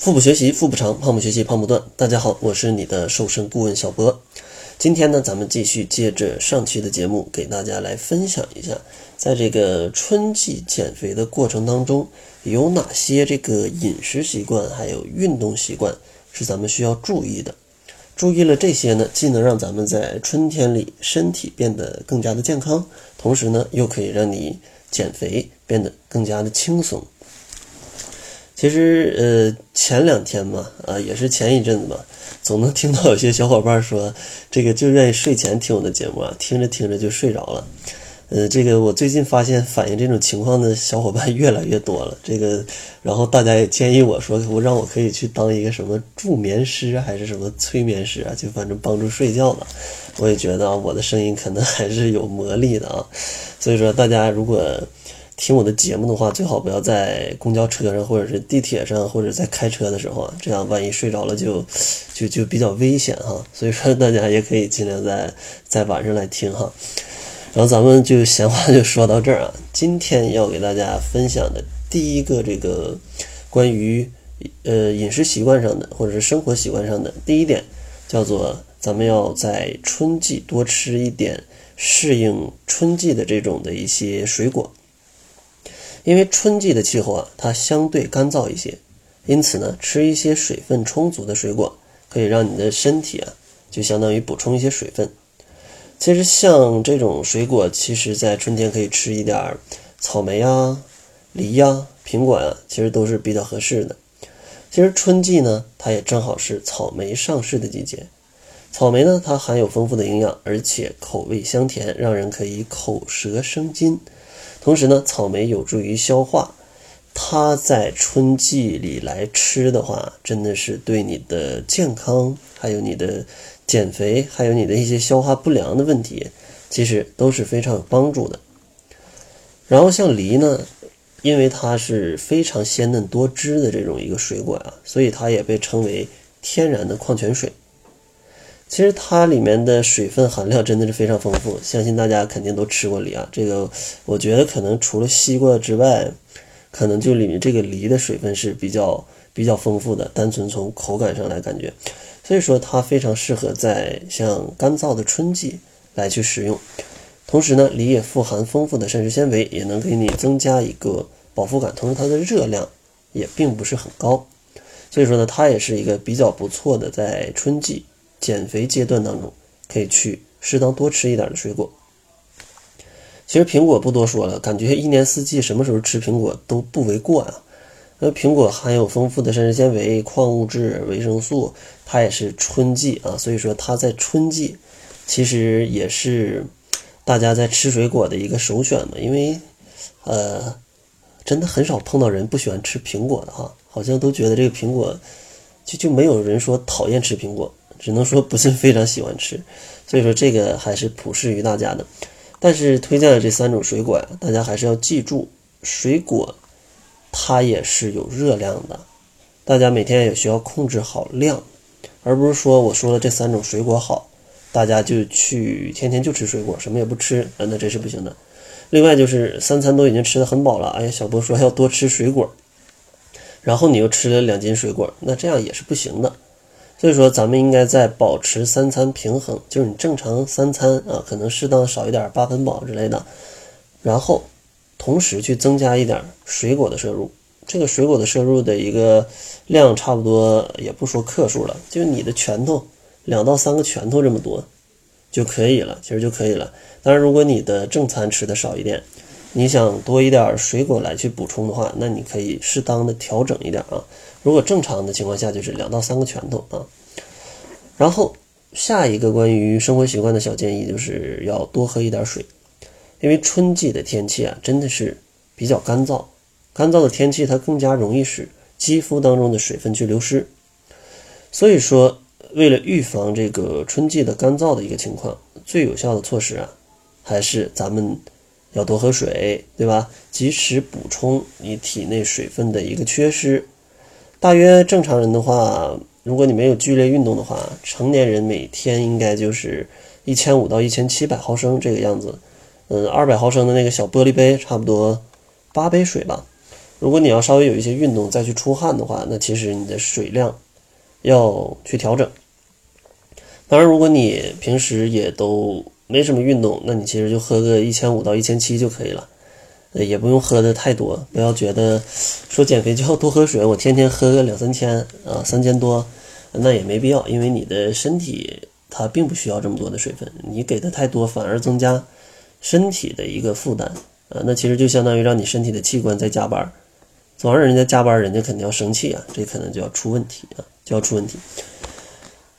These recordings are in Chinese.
腹部学习腹部长，胖不学习胖不断。大家好，我是你的瘦身顾问小博。今天呢，咱们继续接着上期的节目，给大家来分享一下，在这个春季减肥的过程当中，有哪些这个饮食习惯还有运动习惯是咱们需要注意的。注意了这些呢，既能让咱们在春天里身体变得更加的健康，同时呢，又可以让你减肥变得更加的轻松。其实，呃，前两天嘛，啊，也是前一阵子嘛，总能听到有些小伙伴说，这个就愿意睡前听我的节目啊，听着听着就睡着了。呃，这个我最近发现反映这种情况的小伙伴越来越多了。这个，然后大家也建议我说，我让我可以去当一个什么助眠师还是什么催眠师啊，就反正帮助睡觉的。我也觉得啊，我的声音可能还是有魔力的啊。所以说，大家如果。听我的节目的话，最好不要在公交车上，或者是地铁上，或者在开车的时候啊，这样万一睡着了就就就比较危险哈。所以说大家也可以尽量在在晚上来听哈。然后咱们就闲话就说到这儿啊。今天要给大家分享的第一个这个关于呃饮食习惯上的，或者是生活习惯上的第一点，叫做咱们要在春季多吃一点适应春季的这种的一些水果。因为春季的气候啊，它相对干燥一些，因此呢，吃一些水分充足的水果，可以让你的身体啊，就相当于补充一些水分。其实像这种水果，其实在春天可以吃一点草莓呀、梨呀、苹果呀，其实都是比较合适的。其实春季呢，它也正好是草莓上市的季节。草莓呢，它含有丰富的营养，而且口味香甜，让人可以口舌生津。同时呢，草莓有助于消化，它在春季里来吃的话，真的是对你的健康，还有你的减肥，还有你的一些消化不良的问题，其实都是非常有帮助的。然后像梨呢，因为它是非常鲜嫩多汁的这种一个水果啊，所以它也被称为天然的矿泉水。其实它里面的水分含量真的是非常丰富，相信大家肯定都吃过梨啊。这个我觉得可能除了西瓜之外，可能就里面这个梨的水分是比较比较丰富的。单纯从口感上来感觉，所以说它非常适合在像干燥的春季来去食用。同时呢，梨也富含丰富的膳食纤维，也能给你增加一个饱腹感。同时它的热量也并不是很高，所以说呢，它也是一个比较不错的在春季。减肥阶段当中，可以去适当多吃一点的水果。其实苹果不多说了，感觉一年四季什么时候吃苹果都不为过啊。那苹果含有丰富的膳食纤维、矿物质、维生素，它也是春季啊，所以说它在春季其实也是大家在吃水果的一个首选嘛。因为呃，真的很少碰到人不喜欢吃苹果的哈，好像都觉得这个苹果就就没有人说讨厌吃苹果。只能说不是非常喜欢吃，所以说这个还是普适于大家的。但是推荐的这三种水果呀，大家还是要记住，水果它也是有热量的，大家每天也需要控制好量，而不是说我说了这三种水果好，大家就去天天就吃水果，什么也不吃，那这是不行的。另外就是三餐都已经吃的很饱了，哎呀，小波说要多吃水果，然后你又吃了两斤水果，那这样也是不行的。所以说，咱们应该在保持三餐平衡，就是你正常三餐啊，可能适当少一点八分饱之类的，然后同时去增加一点水果的摄入。这个水果的摄入的一个量差不多，也不说克数了，就你的拳头两到三个拳头这么多就可以了，其实就可以了。当然，如果你的正餐吃的少一点，你想多一点水果来去补充的话，那你可以适当的调整一点啊。如果正常的情况下，就是两到三个拳头啊。然后下一个关于生活习惯的小建议，就是要多喝一点水，因为春季的天气啊，真的是比较干燥，干燥的天气它更加容易使肌肤当中的水分去流失。所以说，为了预防这个春季的干燥的一个情况，最有效的措施啊，还是咱们要多喝水，对吧？及时补充你体内水分的一个缺失。大约正常人的话，如果你没有剧烈运动的话，成年人每天应该就是一千五到一千七百毫升这个样子。嗯，二百毫升的那个小玻璃杯，差不多八杯水吧。如果你要稍微有一些运动再去出汗的话，那其实你的水量要去调整。当然，如果你平时也都没什么运动，那你其实就喝个一千五到一千七就可以了，呃，也不用喝的太多。不要觉得说减肥就要多喝水，我天天喝个两三千啊，三千多，那也没必要，因为你的身体它并不需要这么多的水分，你给的太多反而增加身体的一个负担啊，那其实就相当于让你身体的器官在加班。总让人家加班，人家肯定要生气啊，这可能就要出问题啊，就要出问题。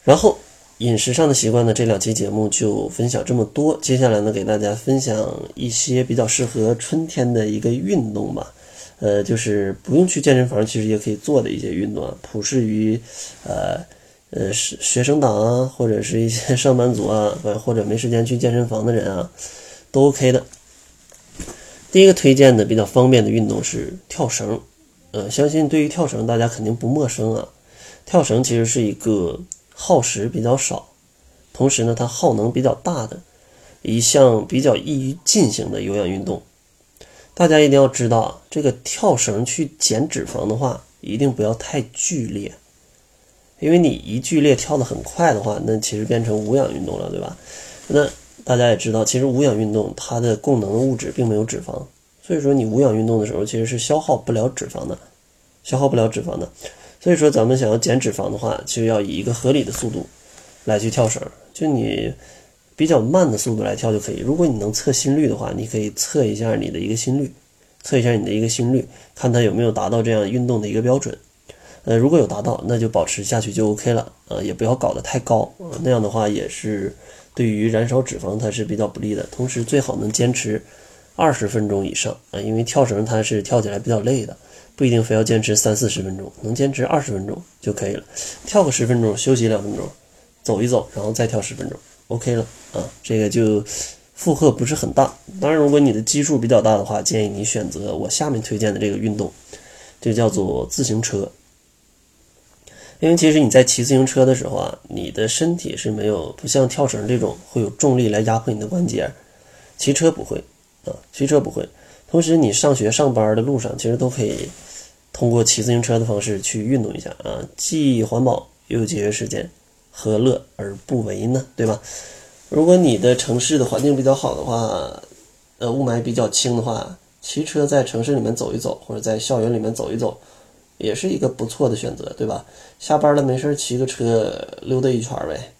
然后饮食上的习惯呢，这两期节目就分享这么多。接下来呢，给大家分享一些比较适合春天的一个运动吧，呃，就是不用去健身房，其实也可以做的一些运动啊，普适于呃呃学学生党啊，或者是一些 上班族啊，或者没时间去健身房的人啊，都 OK 的。第一个推荐的比较方便的运动是跳绳。呃，相信对于跳绳，大家肯定不陌生啊。跳绳其实是一个耗时比较少，同时呢，它耗能比较大的一项比较易于进行的有氧运动。大家一定要知道，这个跳绳去减脂肪的话，一定不要太剧烈，因为你一剧烈跳得很快的话，那其实变成无氧运动了，对吧？那大家也知道，其实无氧运动它的供能物质并没有脂肪。所以说，你无氧运动的时候，其实是消耗不了脂肪的，消耗不了脂肪的。所以说，咱们想要减脂肪的话，就要以一个合理的速度来去跳绳，就你比较慢的速度来跳就可以。如果你能测心率的话，你可以测一下你的一个心率，测一下你的一个心率，看它有没有达到这样运动的一个标准。呃，如果有达到，那就保持下去就 OK 了。呃，也不要搞得太高，那样的话也是对于燃烧脂肪它是比较不利的。同时，最好能坚持。二十分钟以上啊，因为跳绳它是跳起来比较累的，不一定非要坚持三四十分钟，能坚持二十分钟就可以了。跳个十分钟，休息两分钟，走一走，然后再跳十分钟，OK 了啊。这个就负荷不是很大。当然，如果你的基数比较大的话，建议你选择我下面推荐的这个运动，就叫做自行车。因为其实你在骑自行车的时候啊，你的身体是没有不像跳绳这种会有重力来压迫你的关节，骑车不会。啊，骑车不会。同时，你上学上班的路上，其实都可以通过骑自行车的方式去运动一下啊，既环保又节约时间，何乐而不为呢？对吧？如果你的城市的环境比较好的话，呃，雾霾比较轻的话，骑车在城市里面走一走，或者在校园里面走一走，也是一个不错的选择，对吧？下班了没事骑个车溜达一圈呗，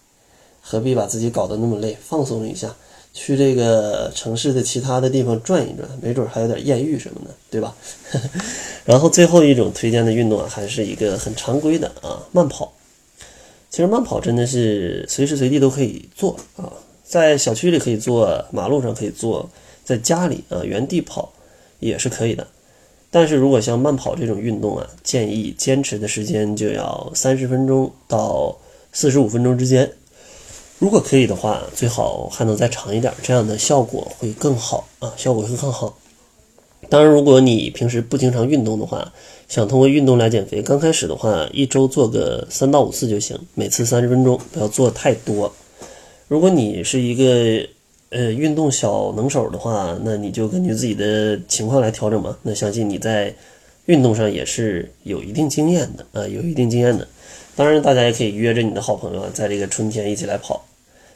何必把自己搞得那么累？放松一下。去这个城市的其他的地方转一转，没准还有点艳遇什么的，对吧？然后最后一种推荐的运动啊，还是一个很常规的啊，慢跑。其实慢跑真的是随时随地都可以做啊，在小区里可以做，马路上可以做，在家里啊原地跑也是可以的。但是如果像慢跑这种运动啊，建议坚持的时间就要三十分钟到四十五分钟之间。如果可以的话，最好还能再长一点，这样的效果会更好啊，效果会更好。当然，如果你平时不经常运动的话，想通过运动来减肥，刚开始的话，一周做个三到五次就行，每次三十分钟，不要做太多。如果你是一个呃运动小能手的话，那你就根据自己的情况来调整吧。那相信你在运动上也是有一定经验的啊，有一定经验的。当然，大家也可以约着你的好朋友，在这个春天一起来跑。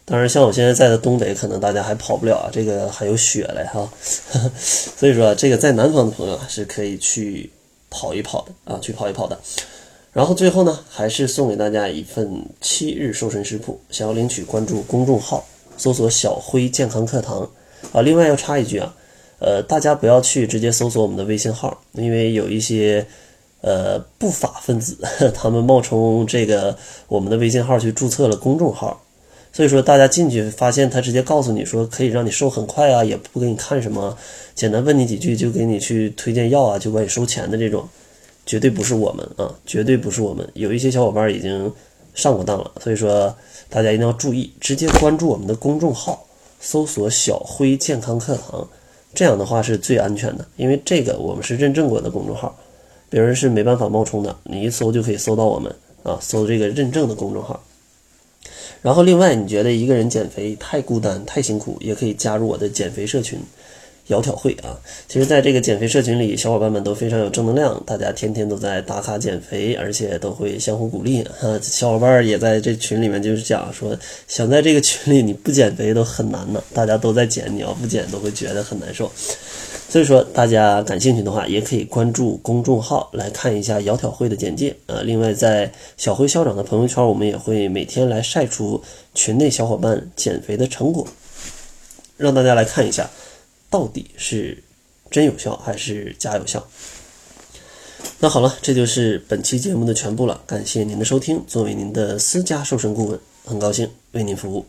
当然，像我现在在的东北，可能大家还跑不了啊，这个还有雪嘞哈。所以说，这个在南方的朋友是可以去跑一跑的啊，去跑一跑的。然后最后呢，还是送给大家一份七日瘦身食谱，想要领取，关注公众号，搜索“小辉健康课堂”啊。另外要插一句啊，呃，大家不要去直接搜索我们的微信号，因为有一些呃不法分子，他们冒充这个我们的微信号去注册了公众号。所以说，大家进去发现他直接告诉你说可以让你瘦很快啊，也不给你看什么，简单问你几句就给你去推荐药啊，就管你收钱的这种，绝对不是我们啊，绝对不是我们。有一些小伙伴已经上过当了，所以说大家一定要注意，直接关注我们的公众号，搜索“小辉健康课堂”，这样的话是最安全的，因为这个我们是认证过的公众号，别人是没办法冒充的，你一搜就可以搜到我们啊，搜这个认证的公众号。然后，另外，你觉得一个人减肥太孤单、太辛苦，也可以加入我的减肥社群。窈窕会啊。其实，在这个减肥社群里，小伙伴们都非常有正能量，大家天天都在打卡减肥，而且都会相互鼓励啊。小伙伴也在这群里面就是讲说，想在这个群里你不减肥都很难呢，大家都在减，你要不减都会觉得很难受。所以说，大家感兴趣的话，也可以关注公众号来看一下窈窕会的简介呃。另外，在小辉校长的朋友圈，我们也会每天来晒出群内小伙伴减肥的成果，让大家来看一下，到底是真有效还是假有效。那好了，这就是本期节目的全部了，感谢您的收听。作为您的私家瘦身顾问，很高兴为您服务。